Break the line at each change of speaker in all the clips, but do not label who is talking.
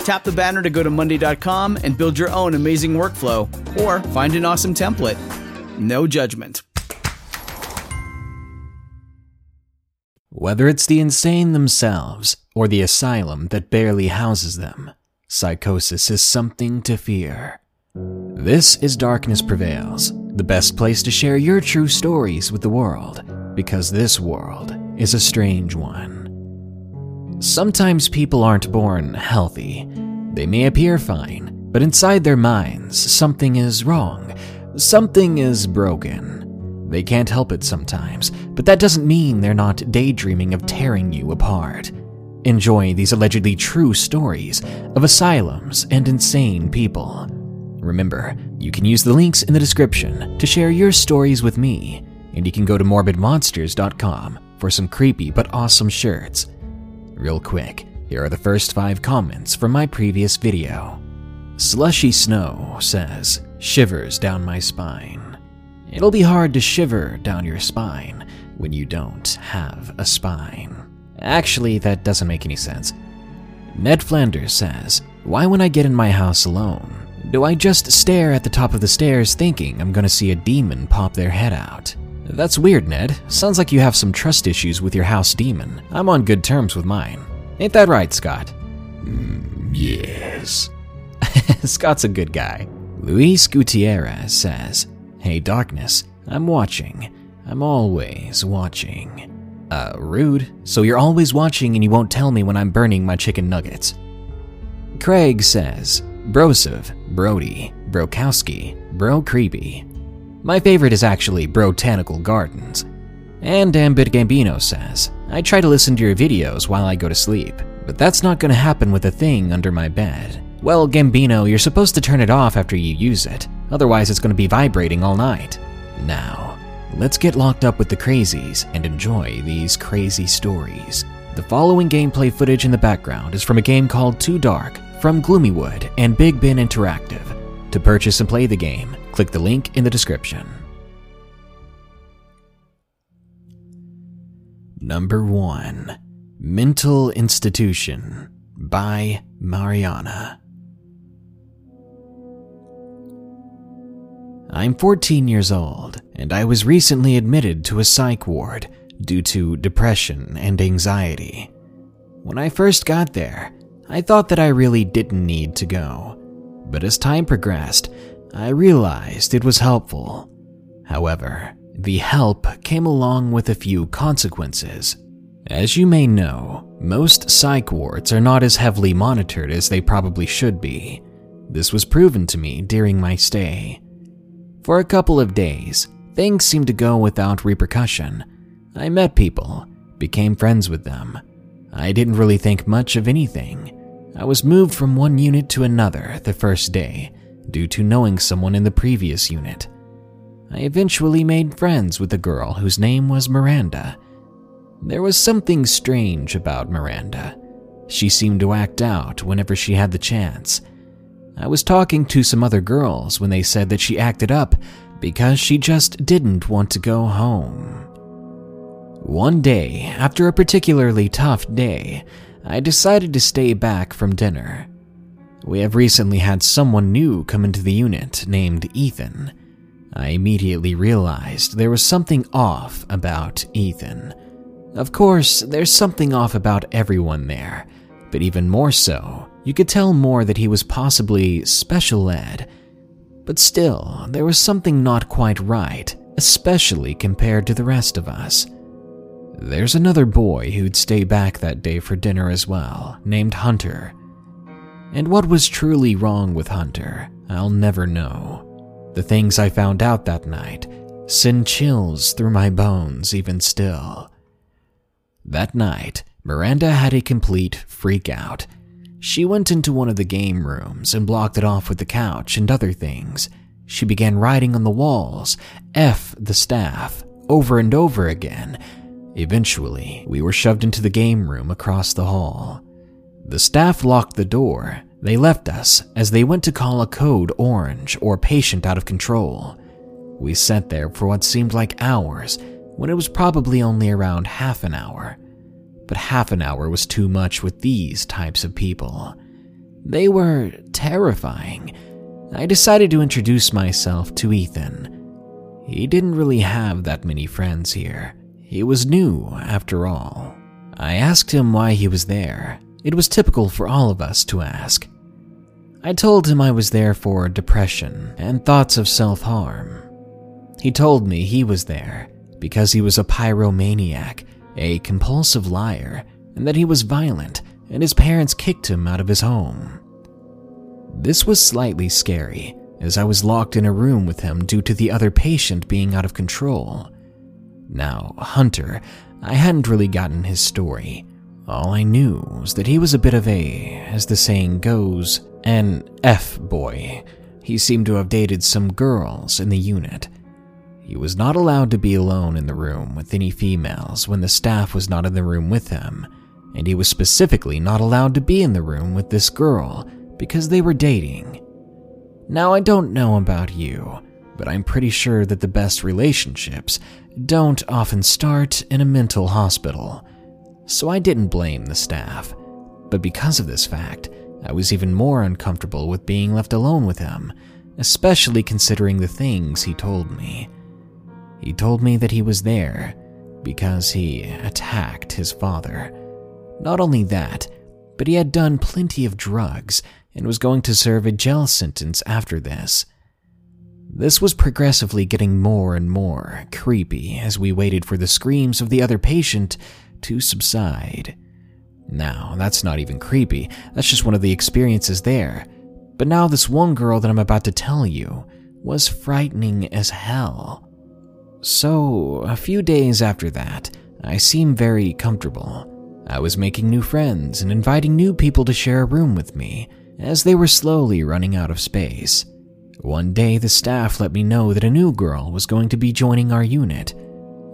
Tap the banner to go to Monday.com and build your own amazing workflow, or find an awesome template. No judgment.
Whether it's the insane themselves or the asylum that barely houses them, psychosis is something to fear. This is Darkness Prevails, the best place to share your true stories with the world, because this world is a strange one. Sometimes people aren't born healthy. They may appear fine, but inside their minds, something is wrong. Something is broken. They can't help it sometimes, but that doesn't mean they're not daydreaming of tearing you apart. Enjoy these allegedly true stories of asylums and insane people. Remember, you can use the links in the description to share your stories with me, and you can go to morbidmonsters.com for some creepy but awesome shirts. Real quick, here are the first five comments from my previous video. Slushy Snow says, Shivers down my spine. It'll be hard to shiver down your spine when you don't have a spine. Actually, that doesn't make any sense. Ned Flanders says, Why, when I get in my house alone, do I just stare at the top of the stairs thinking I'm gonna see a demon pop their head out? That's weird, Ned. Sounds like you have some trust issues with your house demon. I'm on good terms with mine. Ain't that right, Scott?
Mm, yes.
Scott's a good guy. Luis Gutierrez says, Hey, Darkness, I'm watching. I'm always watching. Uh, rude. So you're always watching and you won't tell me when I'm burning my chicken nuggets. Craig says, Brosov, Brody, Brokowski, Bro Creepy. My favorite is actually Botanical Gardens. And Ambit Gambino says, I try to listen to your videos while I go to sleep, but that's not gonna happen with a thing under my bed. Well, Gambino, you're supposed to turn it off after you use it, otherwise, it's gonna be vibrating all night. Now, let's get locked up with the crazies and enjoy these crazy stories. The following gameplay footage in the background is from a game called Too Dark from Gloomywood and Big Ben Interactive. To purchase and play the game, click the link in the description. Number 1 Mental Institution by Mariana. I'm 14 years old, and I was recently admitted to a psych ward due to depression and anxiety. When I first got there, I thought that I really didn't need to go, but as time progressed, I realized it was helpful. However, the help came along with a few consequences. As you may know, most psych wards are not as heavily monitored as they probably should be. This was proven to me during my stay. For a couple of days, things seemed to go without repercussion. I met people, became friends with them. I didn't really think much of anything. I was moved from one unit to another the first day due to knowing someone in the previous unit. I eventually made friends with a girl whose name was Miranda. There was something strange about Miranda. She seemed to act out whenever she had the chance. I was talking to some other girls when they said that she acted up because she just didn't want to go home. One day, after a particularly tough day, I decided to stay back from dinner. We have recently had someone new come into the unit named Ethan. I immediately realized there was something off about Ethan. Of course, there's something off about everyone there, but even more so, you could tell more that he was possibly special ed. But still, there was something not quite right, especially compared to the rest of us. There's another boy who'd stay back that day for dinner as well, named Hunter. And what was truly wrong with Hunter, I'll never know. The things I found out that night send chills through my bones even still. That night, Miranda had a complete freak out. She went into one of the game rooms and blocked it off with the couch and other things. She began writing on the walls, F the staff, over and over again, Eventually, we were shoved into the game room across the hall. The staff locked the door. They left us as they went to call a code orange or patient out of control. We sat there for what seemed like hours when it was probably only around half an hour. But half an hour was too much with these types of people. They were terrifying. I decided to introduce myself to Ethan. He didn't really have that many friends here. He was new, after all. I asked him why he was there. It was typical for all of us to ask. I told him I was there for depression and thoughts of self harm. He told me he was there because he was a pyromaniac, a compulsive liar, and that he was violent and his parents kicked him out of his home. This was slightly scary, as I was locked in a room with him due to the other patient being out of control. Now, Hunter, I hadn't really gotten his story. All I knew was that he was a bit of a, as the saying goes, an F boy. He seemed to have dated some girls in the unit. He was not allowed to be alone in the room with any females when the staff was not in the room with him, and he was specifically not allowed to be in the room with this girl because they were dating. Now, I don't know about you, but I'm pretty sure that the best relationships don't often start in a mental hospital, so I didn't blame the staff. But because of this fact, I was even more uncomfortable with being left alone with him, especially considering the things he told me. He told me that he was there because he attacked his father. Not only that, but he had done plenty of drugs and was going to serve a jail sentence after this. This was progressively getting more and more creepy as we waited for the screams of the other patient to subside. Now, that's not even creepy, that's just one of the experiences there. But now, this one girl that I'm about to tell you was frightening as hell. So, a few days after that, I seemed very comfortable. I was making new friends and inviting new people to share a room with me as they were slowly running out of space. One day, the staff let me know that a new girl was going to be joining our unit.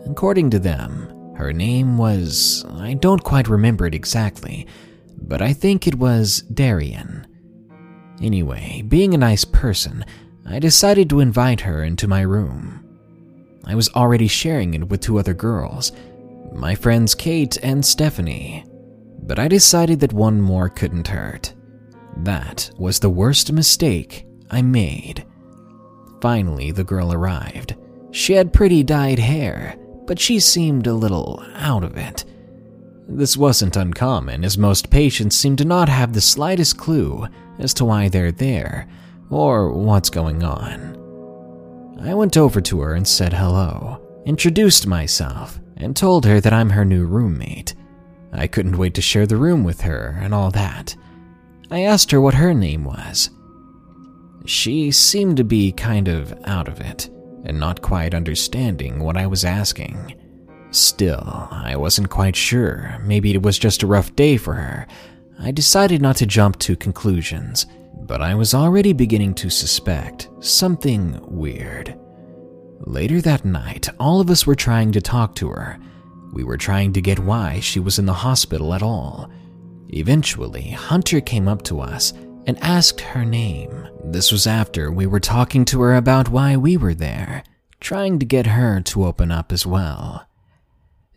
According to them, her name was. I don't quite remember it exactly, but I think it was Darian. Anyway, being a nice person, I decided to invite her into my room. I was already sharing it with two other girls, my friends Kate and Stephanie, but I decided that one more couldn't hurt. That was the worst mistake I made. Finally, the girl arrived. She had pretty dyed hair, but she seemed a little out of it. This wasn't uncommon, as most patients seem to not have the slightest clue as to why they're there or what's going on. I went over to her and said hello, introduced myself, and told her that I'm her new roommate. I couldn't wait to share the room with her and all that. I asked her what her name was, she seemed to be kind of out of it and not quite understanding what I was asking. Still, I wasn't quite sure. Maybe it was just a rough day for her. I decided not to jump to conclusions, but I was already beginning to suspect something weird. Later that night, all of us were trying to talk to her. We were trying to get why she was in the hospital at all. Eventually, Hunter came up to us and asked her name. This was after we were talking to her about why we were there, trying to get her to open up as well.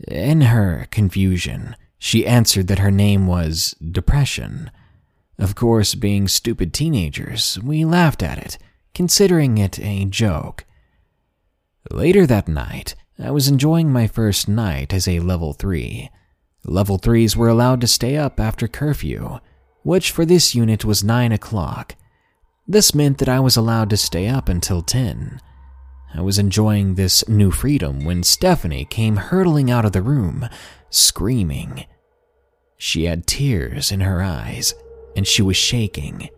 In her confusion, she answered that her name was Depression. Of course, being stupid teenagers, we laughed at it, considering it a joke. Later that night, I was enjoying my first night as a level 3. Level 3s were allowed to stay up after curfew, which for this unit was 9 o'clock. This meant that I was allowed to stay up until 10. I was enjoying this new freedom when Stephanie came hurtling out of the room, screaming. She had tears in her eyes, and she was shaking.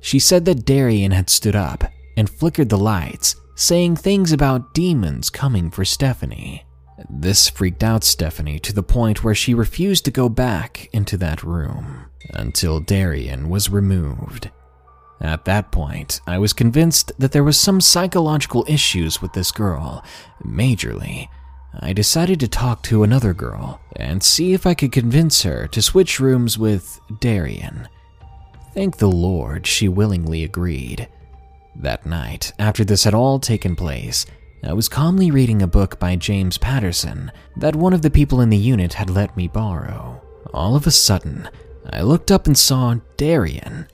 She said that Darian had stood up and flickered the lights, saying things about demons coming for Stephanie. This freaked out Stephanie to the point where she refused to go back into that room until Darian was removed. At that point, I was convinced that there was some psychological issues with this girl, majorly. I decided to talk to another girl and see if I could convince her to switch rooms with Darian. Thank the Lord she willingly agreed. That night, after this had all taken place, I was calmly reading a book by James Patterson that one of the people in the unit had let me borrow. All of a sudden, I looked up and saw Darian.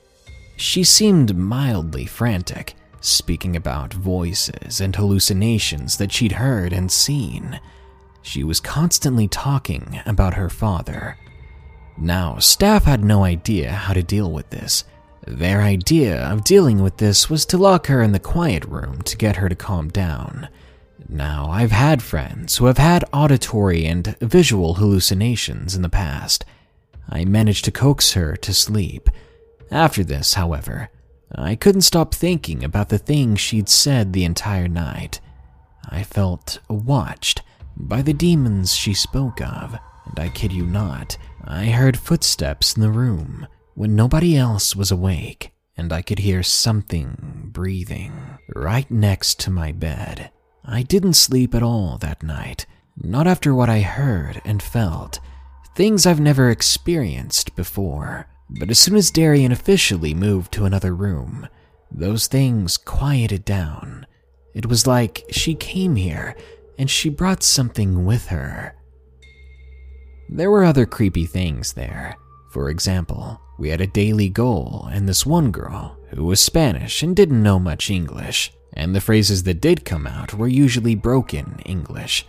She seemed mildly frantic, speaking about voices and hallucinations that she'd heard and seen. She was constantly talking about her father. Now, staff had no idea how to deal with this. Their idea of dealing with this was to lock her in the quiet room to get her to calm down. Now, I've had friends who have had auditory and visual hallucinations in the past. I managed to coax her to sleep. After this, however, I couldn't stop thinking about the things she'd said the entire night. I felt watched by the demons she spoke of, and I kid you not, I heard footsteps in the room when nobody else was awake, and I could hear something breathing right next to my bed. I didn't sleep at all that night, not after what I heard and felt, things I've never experienced before. But as soon as Darian officially moved to another room, those things quieted down. It was like she came here and she brought something with her. There were other creepy things there. For example, we had a daily goal, and this one girl, who was Spanish and didn't know much English, and the phrases that did come out were usually broken English.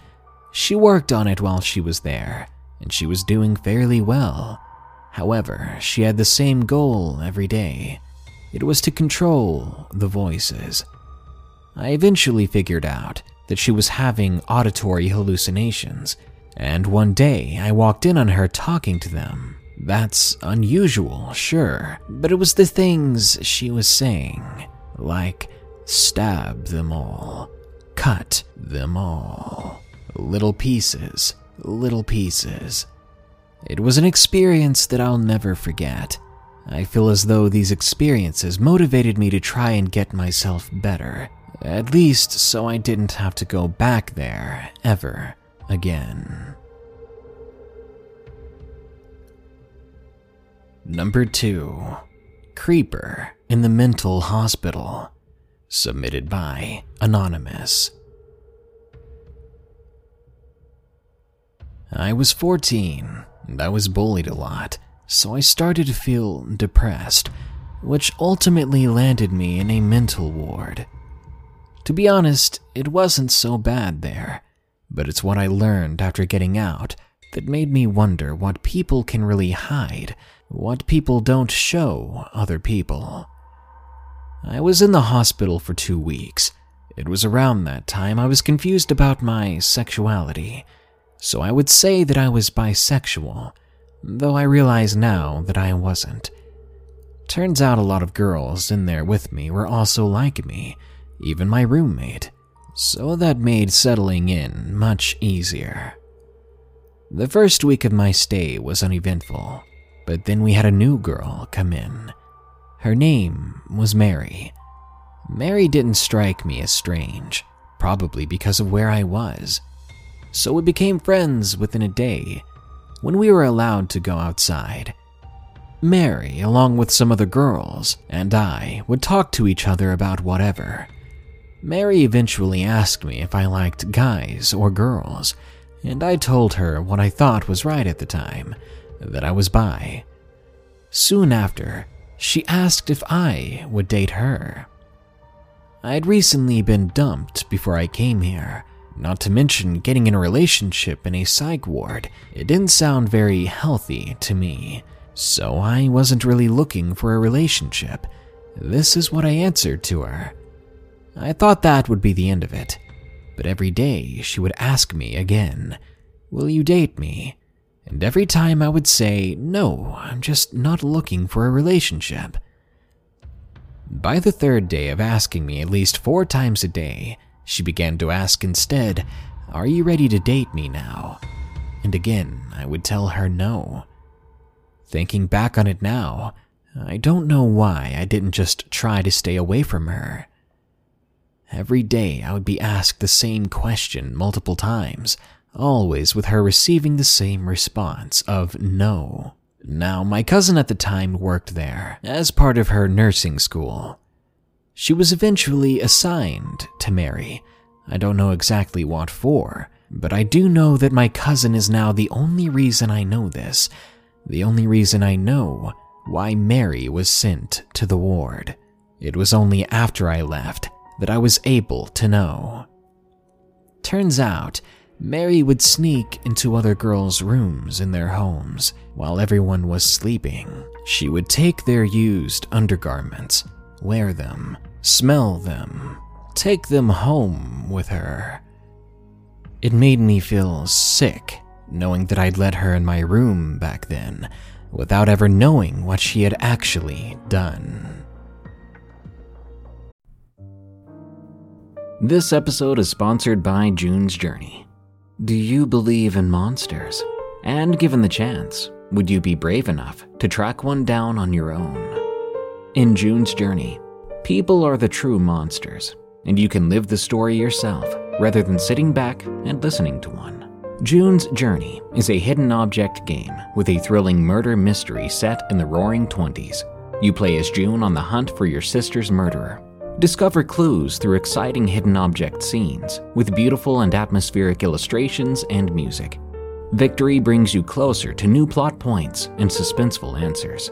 She worked on it while she was there, and she was doing fairly well. However, she had the same goal every day it was to control the voices. I eventually figured out that she was having auditory hallucinations, and one day I walked in on her talking to them. That's unusual, sure, but it was the things she was saying, like, Stab them all. Cut them all. Little pieces, little pieces. It was an experience that I'll never forget. I feel as though these experiences motivated me to try and get myself better, at least so I didn't have to go back there ever again. Number 2 Creeper in the Mental Hospital. Submitted by Anonymous. I was 14 and I was bullied a lot, so I started to feel depressed, which ultimately landed me in a mental ward. To be honest, it wasn't so bad there, but it's what I learned after getting out that made me wonder what people can really hide, what people don't show other people. I was in the hospital for two weeks. It was around that time I was confused about my sexuality, so I would say that I was bisexual, though I realize now that I wasn't. Turns out a lot of girls in there with me were also like me, even my roommate, so that made settling in much easier. The first week of my stay was uneventful, but then we had a new girl come in. Her name was Mary. Mary didn't strike me as strange, probably because of where I was. So we became friends within a day when we were allowed to go outside. Mary, along with some other girls, and I would talk to each other about whatever. Mary eventually asked me if I liked guys or girls, and I told her what I thought was right at the time that I was bi. Soon after, she asked if I would date her. I had recently been dumped before I came here, not to mention getting in a relationship in a psych ward. It didn't sound very healthy to me, so I wasn't really looking for a relationship. This is what I answered to her. I thought that would be the end of it, but every day she would ask me again, Will you date me? And every time I would say, No, I'm just not looking for a relationship. By the third day of asking me at least four times a day, she began to ask instead, Are you ready to date me now? And again, I would tell her no. Thinking back on it now, I don't know why I didn't just try to stay away from her. Every day I would be asked the same question multiple times, always with her receiving the same response of no. Now, my cousin at the time worked there as part of her nursing school. She was eventually assigned to Mary. I don't know exactly what for, but I do know that my cousin is now the only reason I know this, the only reason I know why Mary was sent to the ward. It was only after I left that I was able to know. Turns out, Mary would sneak into other girls' rooms in their homes while everyone was sleeping. She would take their used undergarments wear them, smell them, take them home with her. It made me feel sick knowing that I'd let her in my room back then without ever knowing what she had actually done. This episode is sponsored by June's Journey. Do you believe in monsters? And given the chance, would you be brave enough to track one down on your own? In June's journey, people are the true monsters, and you can live the story yourself rather than sitting back and listening to one. June's Journey is a hidden object game with a thrilling murder mystery set in the roaring 20s. You play as June on the hunt for your sister's murderer. Discover clues through exciting hidden object scenes with beautiful and atmospheric illustrations and music. Victory brings you closer to new plot points and suspenseful answers.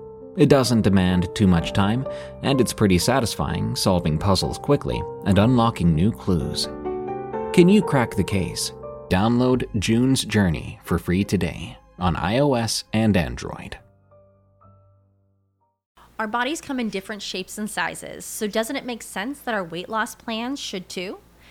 It doesn't demand too much time, and it's pretty satisfying solving puzzles quickly and unlocking new clues. Can you crack the case? Download June's Journey for free today on iOS and Android.
Our bodies come in different shapes and sizes, so doesn't it make sense that our weight loss plans should too?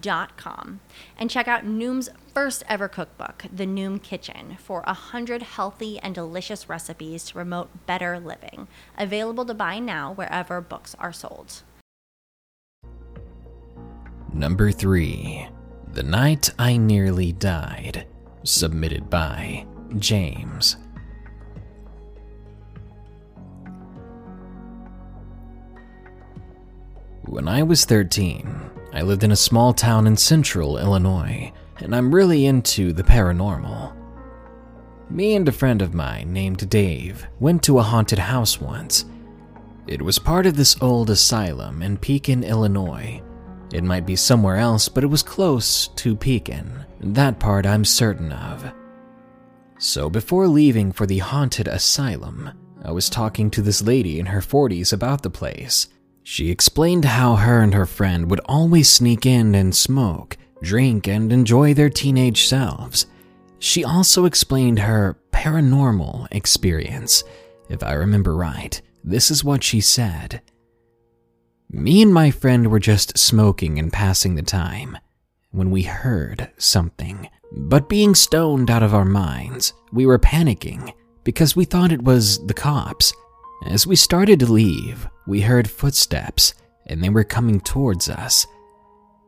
Dot com and check out Noom's first ever cookbook, The Noom Kitchen, for a hundred healthy and delicious recipes to promote better living. Available to buy now wherever books are sold.
Number 3 The Night I Nearly Died, submitted by James. When I was 13, I lived in a small town in central Illinois, and I'm really into the paranormal. Me and a friend of mine named Dave went to a haunted house once. It was part of this old asylum in Pekin, Illinois. It might be somewhere else, but it was close to Pekin. That part I'm certain of. So before leaving for the haunted asylum, I was talking to this lady in her 40s about the place. She explained how her and her friend would always sneak in and smoke, drink, and enjoy their teenage selves. She also explained her paranormal experience. If I remember right, this is what she said. Me and my friend were just smoking and passing the time when we heard something. But being stoned out of our minds, we were panicking because we thought it was the cops. As we started to leave, we heard footsteps and they were coming towards us.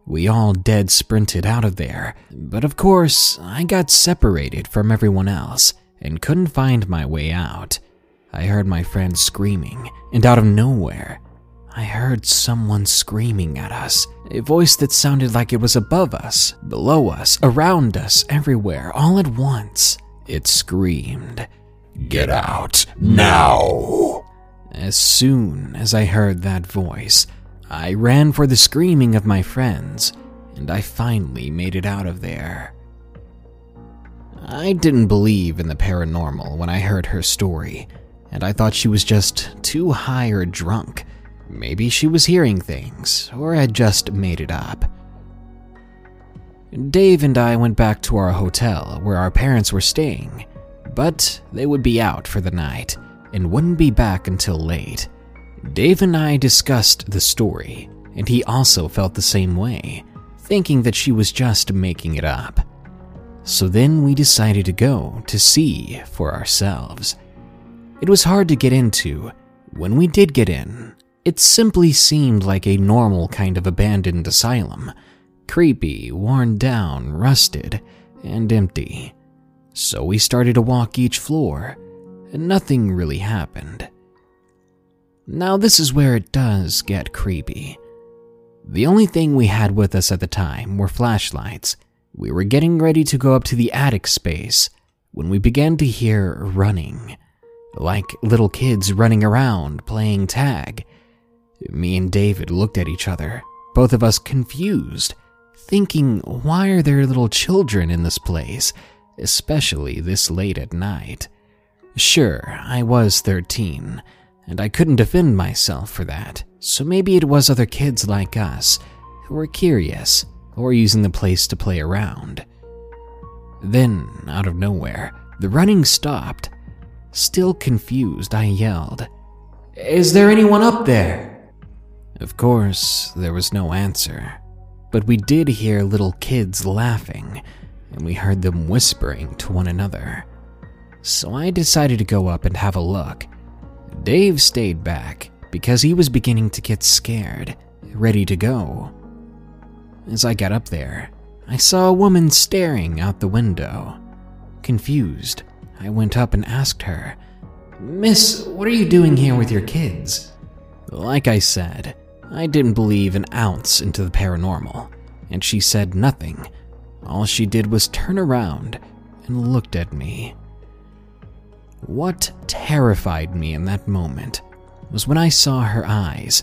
We all dead sprinted out of there, but of course, I got separated from everyone else and couldn't find my way out. I heard my friend screaming, and out of nowhere, I heard someone screaming at us. A voice that sounded like it was above us, below us, around us, everywhere, all at once. It screamed,
Get out now!
As soon as I heard that voice, I ran for the screaming of my friends, and I finally made it out of there. I didn't believe in the paranormal when I heard her story, and I thought she was just too high or drunk. Maybe she was hearing things, or had just made it up. Dave and I went back to our hotel where our parents were staying, but they would be out for the night and wouldn't be back until late. Dave and I discussed the story, and he also felt the same way, thinking that she was just making it up. So then we decided to go to see for ourselves. It was hard to get into. When we did get in, it simply seemed like a normal kind of abandoned asylum creepy, worn down, rusted, and empty. So we started to walk each floor, nothing really happened. Now, this is where it does get creepy. The only thing we had with us at the time were flashlights. We were getting ready to go up to the attic space when we began to hear running, like little kids running around playing tag. Me and David looked at each other, both of us confused, thinking, why are there little children in this place, especially this late at night? Sure, I was 13, and I couldn't defend myself for that, so maybe it was other kids like us who were curious or using the place to play around. Then, out of nowhere, the running stopped. Still confused, I yelled, Is there anyone up there? Of course, there was no answer, but we did hear little kids laughing, and we heard them whispering to one another. So I decided to go up and have a look. Dave stayed back because he was beginning to get scared, ready to go. As I got up there, I saw a woman staring out the window. Confused, I went up and asked her, Miss, what are you doing here with your kids? Like I said, I didn't believe an ounce into the paranormal, and she said nothing. All she did was turn around and looked at me. What terrified me in that moment was when I saw her eyes.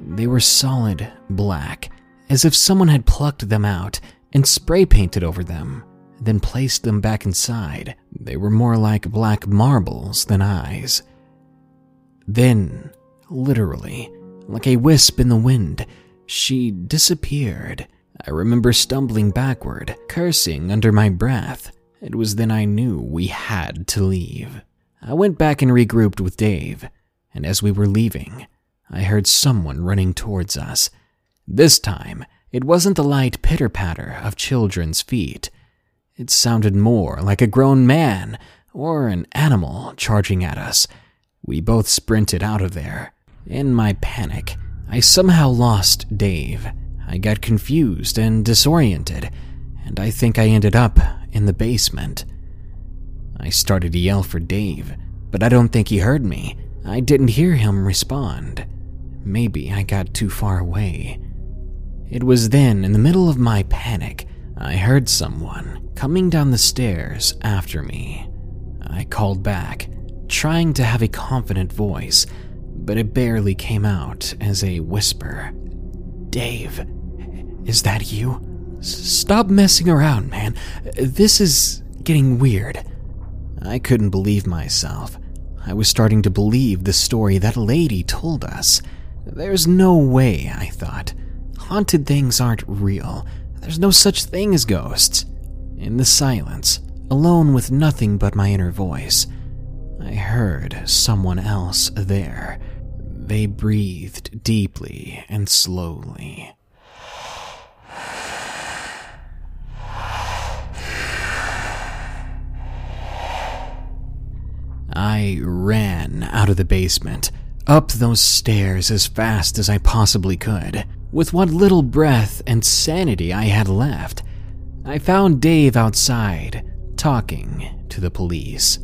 They were solid black, as if someone had plucked them out and spray painted over them, then placed them back inside. They were more like black marbles than eyes. Then, literally, like a wisp in the wind, she disappeared. I remember stumbling backward, cursing under my breath. It was then I knew we had to leave. I went back and regrouped with Dave, and as we were leaving, I heard someone running towards us. This time, it wasn't the light pitter patter of children's feet. It sounded more like a grown man or an animal charging at us. We both sprinted out of there. In my panic, I somehow lost Dave. I got confused and disoriented, and I think I ended up in the basement. I started to yell for Dave, but I don't think he heard me. I didn't hear him respond. maybe I got too far away. It was then, in the middle of my panic, I heard someone coming down the stairs after me. I called back, trying to have a confident voice, but it barely came out as a whisper. Dave, is that you? Stop messing around, man. This is getting weird. I couldn't believe myself. I was starting to believe the story that lady told us. There's no way, I thought. Haunted things aren't real. There's no such thing as ghosts. In the silence, alone with nothing but my inner voice, I heard someone else there. They breathed deeply and slowly. I ran out of the basement, up those stairs as fast as I possibly could. With what little breath and sanity I had left, I found Dave outside, talking to the police.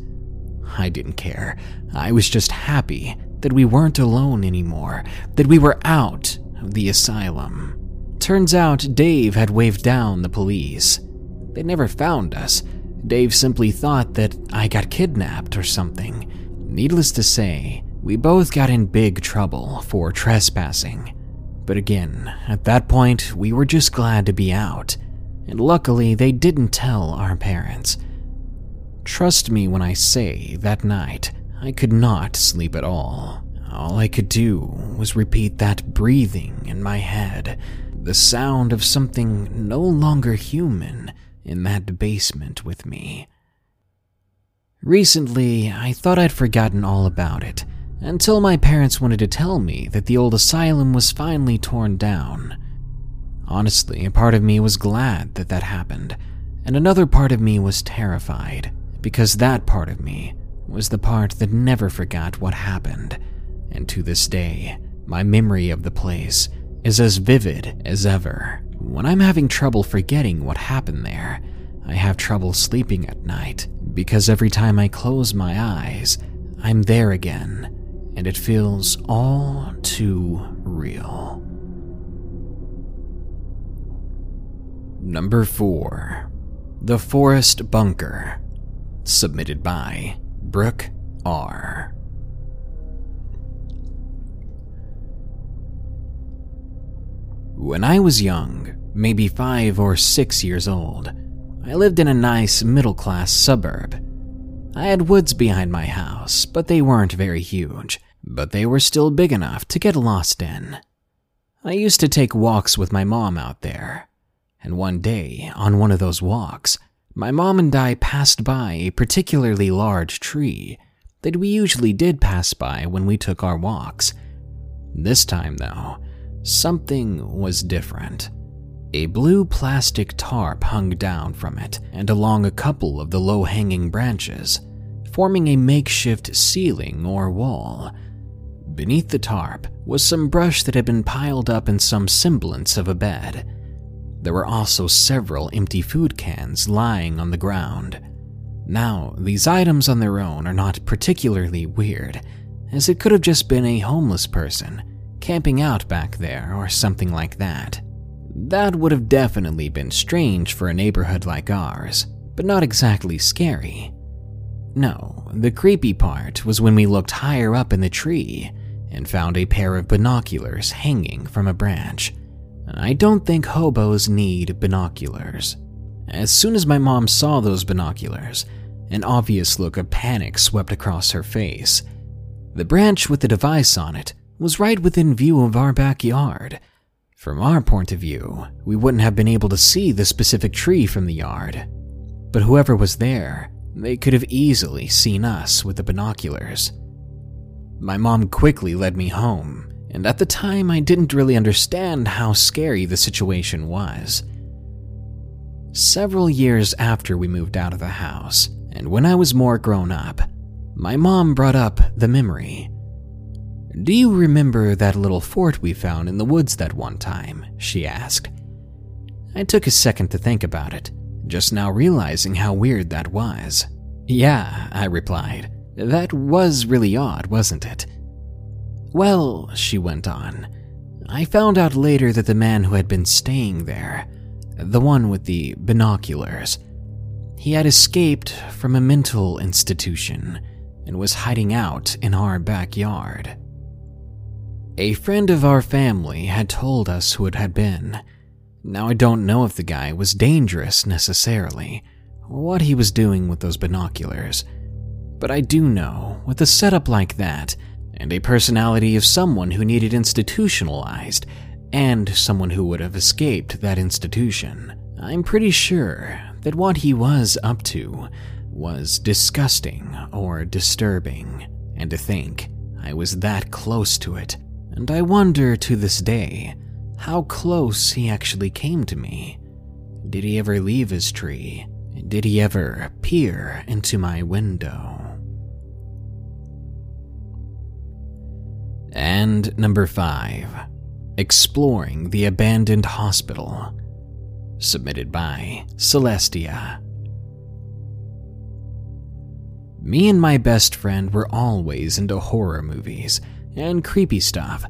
I didn't care. I was just happy that we weren't alone anymore, that we were out of the asylum. Turns out Dave had waved down the police. They never found us. Dave simply thought that I got kidnapped or something. Needless to say, we both got in big trouble for trespassing. But again, at that point, we were just glad to be out. And luckily, they didn't tell our parents. Trust me when I say that night, I could not sleep at all. All I could do was repeat that breathing in my head, the sound of something no longer human in that basement with me. Recently, I thought I'd forgotten all about it until my parents wanted to tell me that the old asylum was finally torn down. Honestly, a part of me was glad that that happened, and another part of me was terrified because that part of me was the part that never forgot what happened, and to this day, my memory of the place is as vivid as ever. When I'm having trouble forgetting what happened there, I have trouble sleeping at night because every time I close my eyes, I'm there again, and it feels all too real. Number 4 The Forest Bunker. Submitted by Brooke R. When I was young, maybe five or six years old, I lived in a nice middle class suburb. I had woods behind my house, but they weren't very huge, but they were still big enough to get lost in. I used to take walks with my mom out there, and one day, on one of those walks, my mom and I passed by a particularly large tree that we usually did pass by when we took our walks. This time, though, something was different. A blue plastic tarp hung down from it and along a couple of the low hanging branches, forming a makeshift ceiling or wall. Beneath the tarp was some brush that had been piled up in some semblance of a bed. There were also several empty food cans lying on the ground. Now, these items on their own are not particularly weird, as it could have just been a homeless person camping out back there or something like that. That would have definitely been strange for a neighborhood like ours, but not exactly scary. No, the creepy part was when we looked higher up in the tree and found a pair of binoculars hanging from a branch. I don't think hobos need binoculars. As soon as my mom saw those binoculars, an obvious look of panic swept across her face. The branch with the device on it was right within view of our backyard. From our point of view, we wouldn't have been able to see the specific tree from the yard. But whoever was there, they could have easily seen us with the binoculars. My mom quickly led me home, and at the time I didn't really understand how scary the situation was. Several years after we moved out of the house, and when I was more grown up, my mom brought up the memory. Do you remember that little fort we found in the woods that one time? she asked. I took a second to think about it, just now realizing how weird that was. Yeah, I replied. That was really odd, wasn't it? Well, she went on, I found out later that the man who had been staying there, the one with the binoculars, he had escaped from a mental institution and was hiding out in our backyard. A friend of our family had told us who it had been. Now, I don't know if the guy was dangerous necessarily, or what he was doing with those binoculars, but I do know, with a setup like that, and a personality of someone who needed institutionalized, and someone who would have escaped that institution, I'm pretty sure that what he was up to was disgusting or disturbing, and to think I was that close to it and I wonder to this day how close he actually came to me. Did he ever leave his tree? Did he ever peer into my window? And number five, exploring the abandoned hospital. Submitted by Celestia. Me and my best friend were always into horror movies and creepy stuff,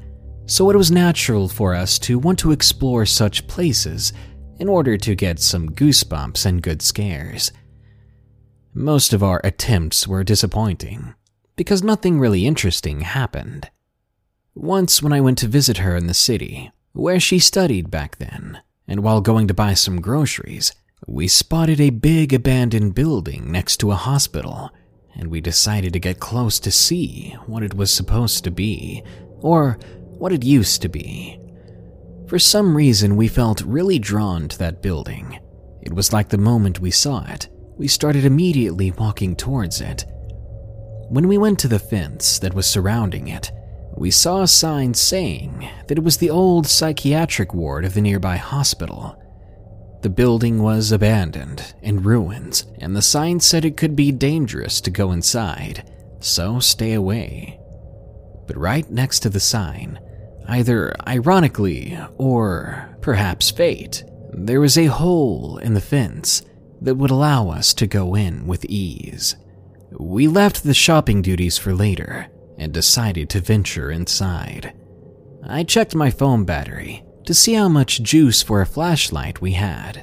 so it was natural for us to want to explore such places in order to get some goosebumps and good scares. Most of our attempts were disappointing, because nothing really interesting happened. Once, when I went to visit her in the city, where she studied back then, and while going to buy some groceries, we spotted a big abandoned building next to a hospital and we decided to get close to see what it was supposed to be, or what it used to be. For some reason, we felt really drawn to that building. It was like the moment we saw it, we started immediately walking towards it. When we went to the fence that was surrounding it, we saw a sign saying that it was the old psychiatric ward of the nearby hospital. The building was abandoned, in ruins, and the sign said it could be dangerous to go inside, so stay away. But right next to the sign, either ironically or perhaps fate, there was a hole in the fence that would allow us to go in with ease. We left the shopping duties for later and decided to venture inside. I checked my phone battery to see how much juice for a flashlight we had.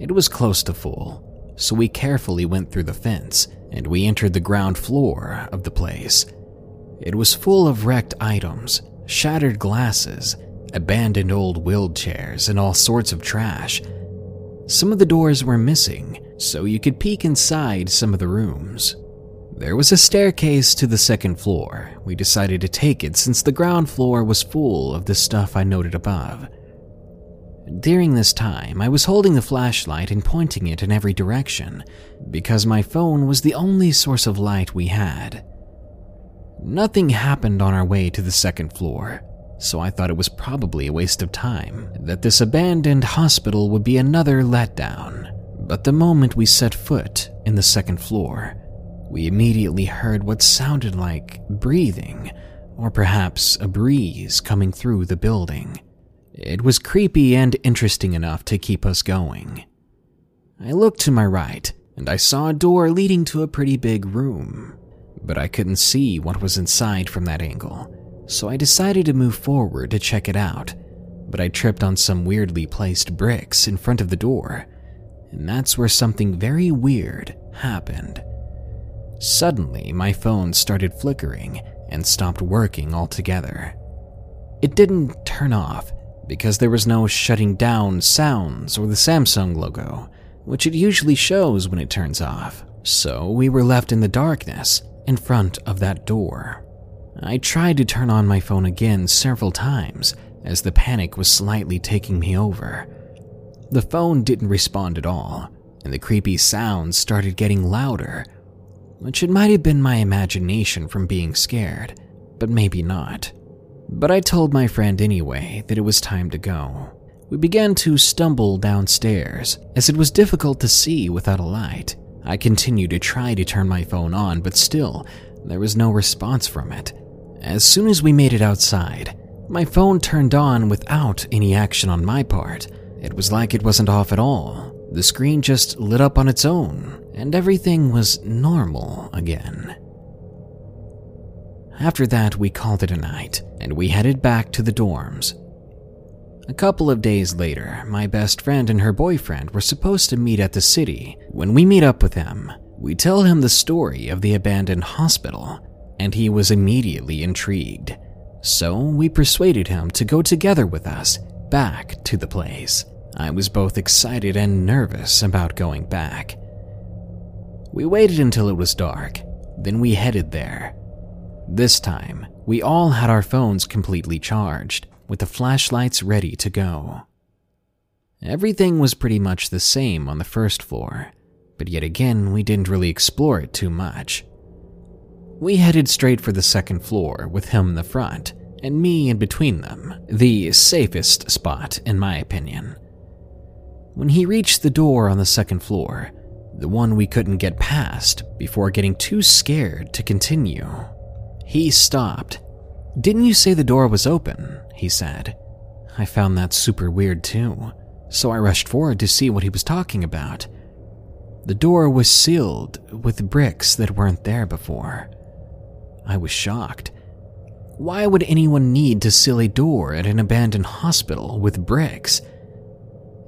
It was close to full, so we carefully went through the fence and we entered the ground floor of the place. It was full of wrecked items, shattered glasses, abandoned old wheelchairs, and all sorts of trash. Some of the doors were missing, so you could peek inside some of the rooms. There was a staircase to the second floor. We decided to take it since the ground floor was full of the stuff I noted above. During this time, I was holding the flashlight and pointing it in every direction because my phone was the only source of light we had. Nothing happened on our way to the second floor, so I thought it was probably a waste of time, that this abandoned hospital would be another letdown. But the moment we set foot in the second floor, we immediately heard what sounded like breathing, or perhaps a breeze coming through the building. It was creepy and interesting enough to keep us going. I looked to my right, and I saw a door leading to a pretty big room, but I couldn't see what was inside from that angle, so I decided to move forward to check it out. But I tripped on some weirdly placed bricks in front of the door, and that's where something very weird happened. Suddenly, my phone started flickering and stopped working altogether. It didn't turn off because there was no shutting down sounds or the Samsung logo, which it usually shows when it turns off. So we were left in the darkness in front of that door. I tried to turn on my phone again several times as the panic was slightly taking me over. The phone didn't respond at all, and the creepy sounds started getting louder which it might have been my imagination from being scared, but maybe not. But I told my friend anyway that it was time to go. We began to stumble downstairs, as it was difficult to see without a light. I continued to try to turn my phone on, but still, there was no response from it. As soon as we made it outside, my phone turned on without any action on my part. It was like it wasn't off at all. The screen just lit up on its own, and everything was normal again. After that, we called it a night and we headed back to the dorms. A couple of days later, my best friend and her boyfriend were supposed to meet at the city. When we meet up with them, we tell him the story of the abandoned hospital, and he was immediately intrigued. So we persuaded him to go together with us back to the place. I was both excited and nervous about going back. We waited until it was dark, then we headed there. This time, we all had our phones completely charged, with the flashlights ready to go. Everything was pretty much the same on the first floor, but yet again, we didn't really explore it too much. We headed straight for the second floor with him in the front, and me in between them, the safest spot, in my opinion. When he reached the door on the second floor, the one we couldn't get past before getting too scared to continue, he stopped. Didn't you say the door was open? He said. I found that super weird too, so I rushed forward to see what he was talking about. The door was sealed with bricks that weren't there before. I was shocked. Why would anyone need to seal a door at an abandoned hospital with bricks?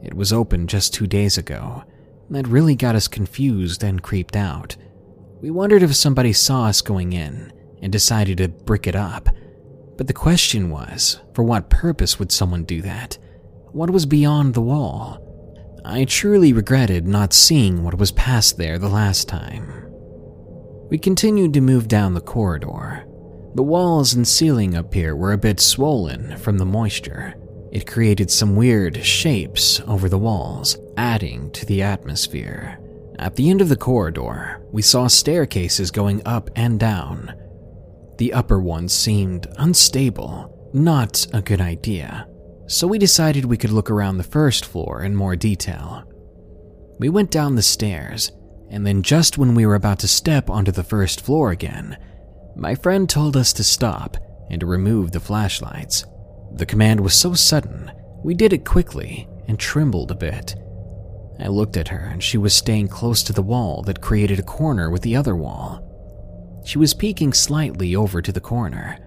It was open just two days ago. That really got us confused and creeped out. We wondered if somebody saw us going in and decided to brick it up. But the question was for what purpose would someone do that? What was beyond the wall? I truly regretted not seeing what was past there the last time. We continued to move down the corridor, the walls and ceiling up here were a bit swollen from the moisture. It created some weird shapes over the walls, adding to the atmosphere. At the end of the corridor, we saw staircases going up and down. The upper one seemed unstable, not a good idea, so we decided we could look around the first floor in more detail. We went down the stairs, and then just when we were about to step onto the first floor again, my friend told us to stop and to remove the flashlights. The command was so sudden, we did it quickly and trembled a bit. I looked at her and she was staying close to the wall that created a corner with the other wall. She was peeking slightly over to the corner.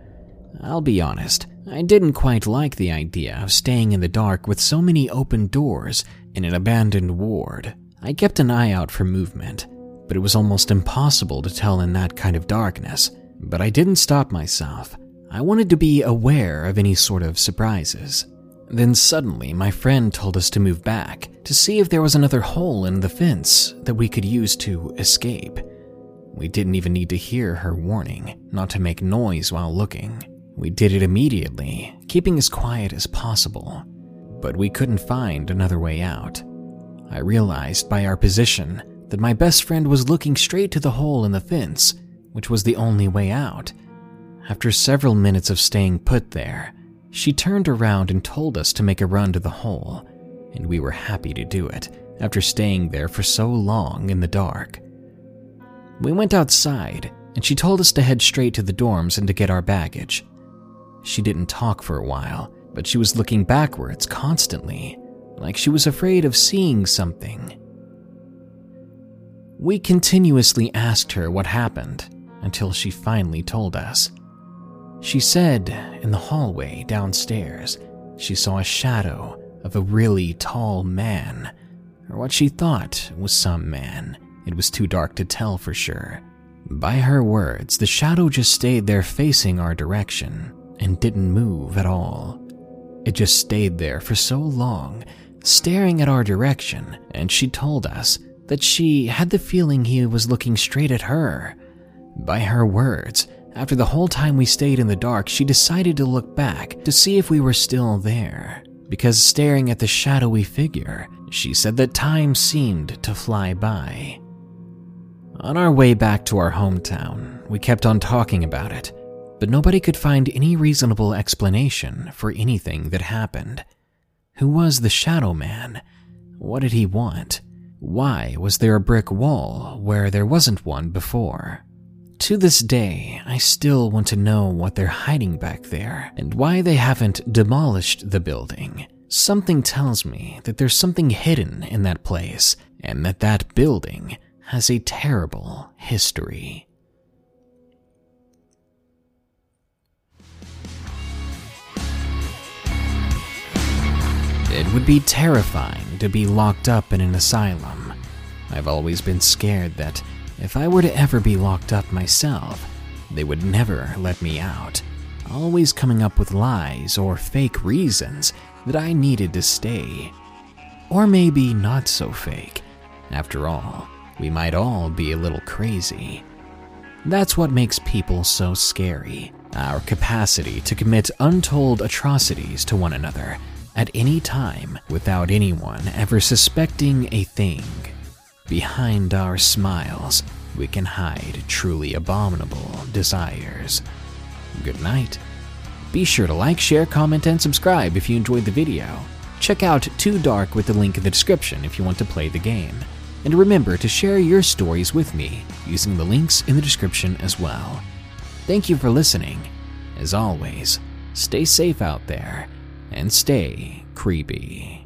I'll be honest, I didn't quite like the idea of staying in the dark with so many open doors in an abandoned ward. I kept an eye out for movement, but it was almost impossible to tell in that kind of darkness. But I didn't stop myself. I wanted to be aware of any sort of surprises. Then suddenly, my friend told us to move back to see if there was another hole in the fence that we could use to escape. We didn't even need to hear her warning not to make noise while looking. We did it immediately, keeping as quiet as possible. But we couldn't find another way out. I realized by our position that my best friend was looking straight to the hole in the fence which was the only way out. After several minutes of staying put there, she turned around and told us to make a run to the hole, and we were happy to do it after staying there for so long in the dark. We went outside, and she told us to head straight to the dorms and to get our baggage. She didn't talk for a while, but she was looking backwards constantly, like she was afraid of seeing something. We continuously asked her what happened, until she finally told us. She said in the hallway downstairs, she saw a shadow of a really tall man, or what she thought was some man. It was too dark to tell for sure. By her words, the shadow just stayed there facing our direction and didn't move at all. It just stayed there for so long, staring at our direction, and she told us that she had the feeling he was looking straight at her. By her words, after the whole time we stayed in the dark, she decided to look back to see if we were still there. Because staring at the shadowy figure, she said that time seemed to fly by. On our way back to our hometown, we kept on talking about it, but nobody could find any reasonable explanation for anything that happened. Who was the Shadow Man? What did he want? Why was there a brick wall where there wasn't one before? To this day, I still want to know what they're hiding back there and why they haven't demolished the building. Something tells me that there's something hidden in that place and that that building has a terrible history. It would be terrifying to be locked up in an asylum. I've always been scared that if I were to ever be locked up myself, they would never let me out, always coming up with lies or fake reasons that I needed to stay. Or maybe not so fake. After all, we might all be a little crazy. That's what makes people so scary our capacity to commit untold atrocities to one another at any time without anyone ever suspecting a thing. Behind our smiles, we can hide truly abominable desires. Good night. Be sure to like, share, comment, and subscribe if you enjoyed the video. Check out Too Dark with the link in the description if you want to play the game. And remember to share your stories with me using the links in the description as well. Thank you for listening. As always, stay safe out there and stay creepy.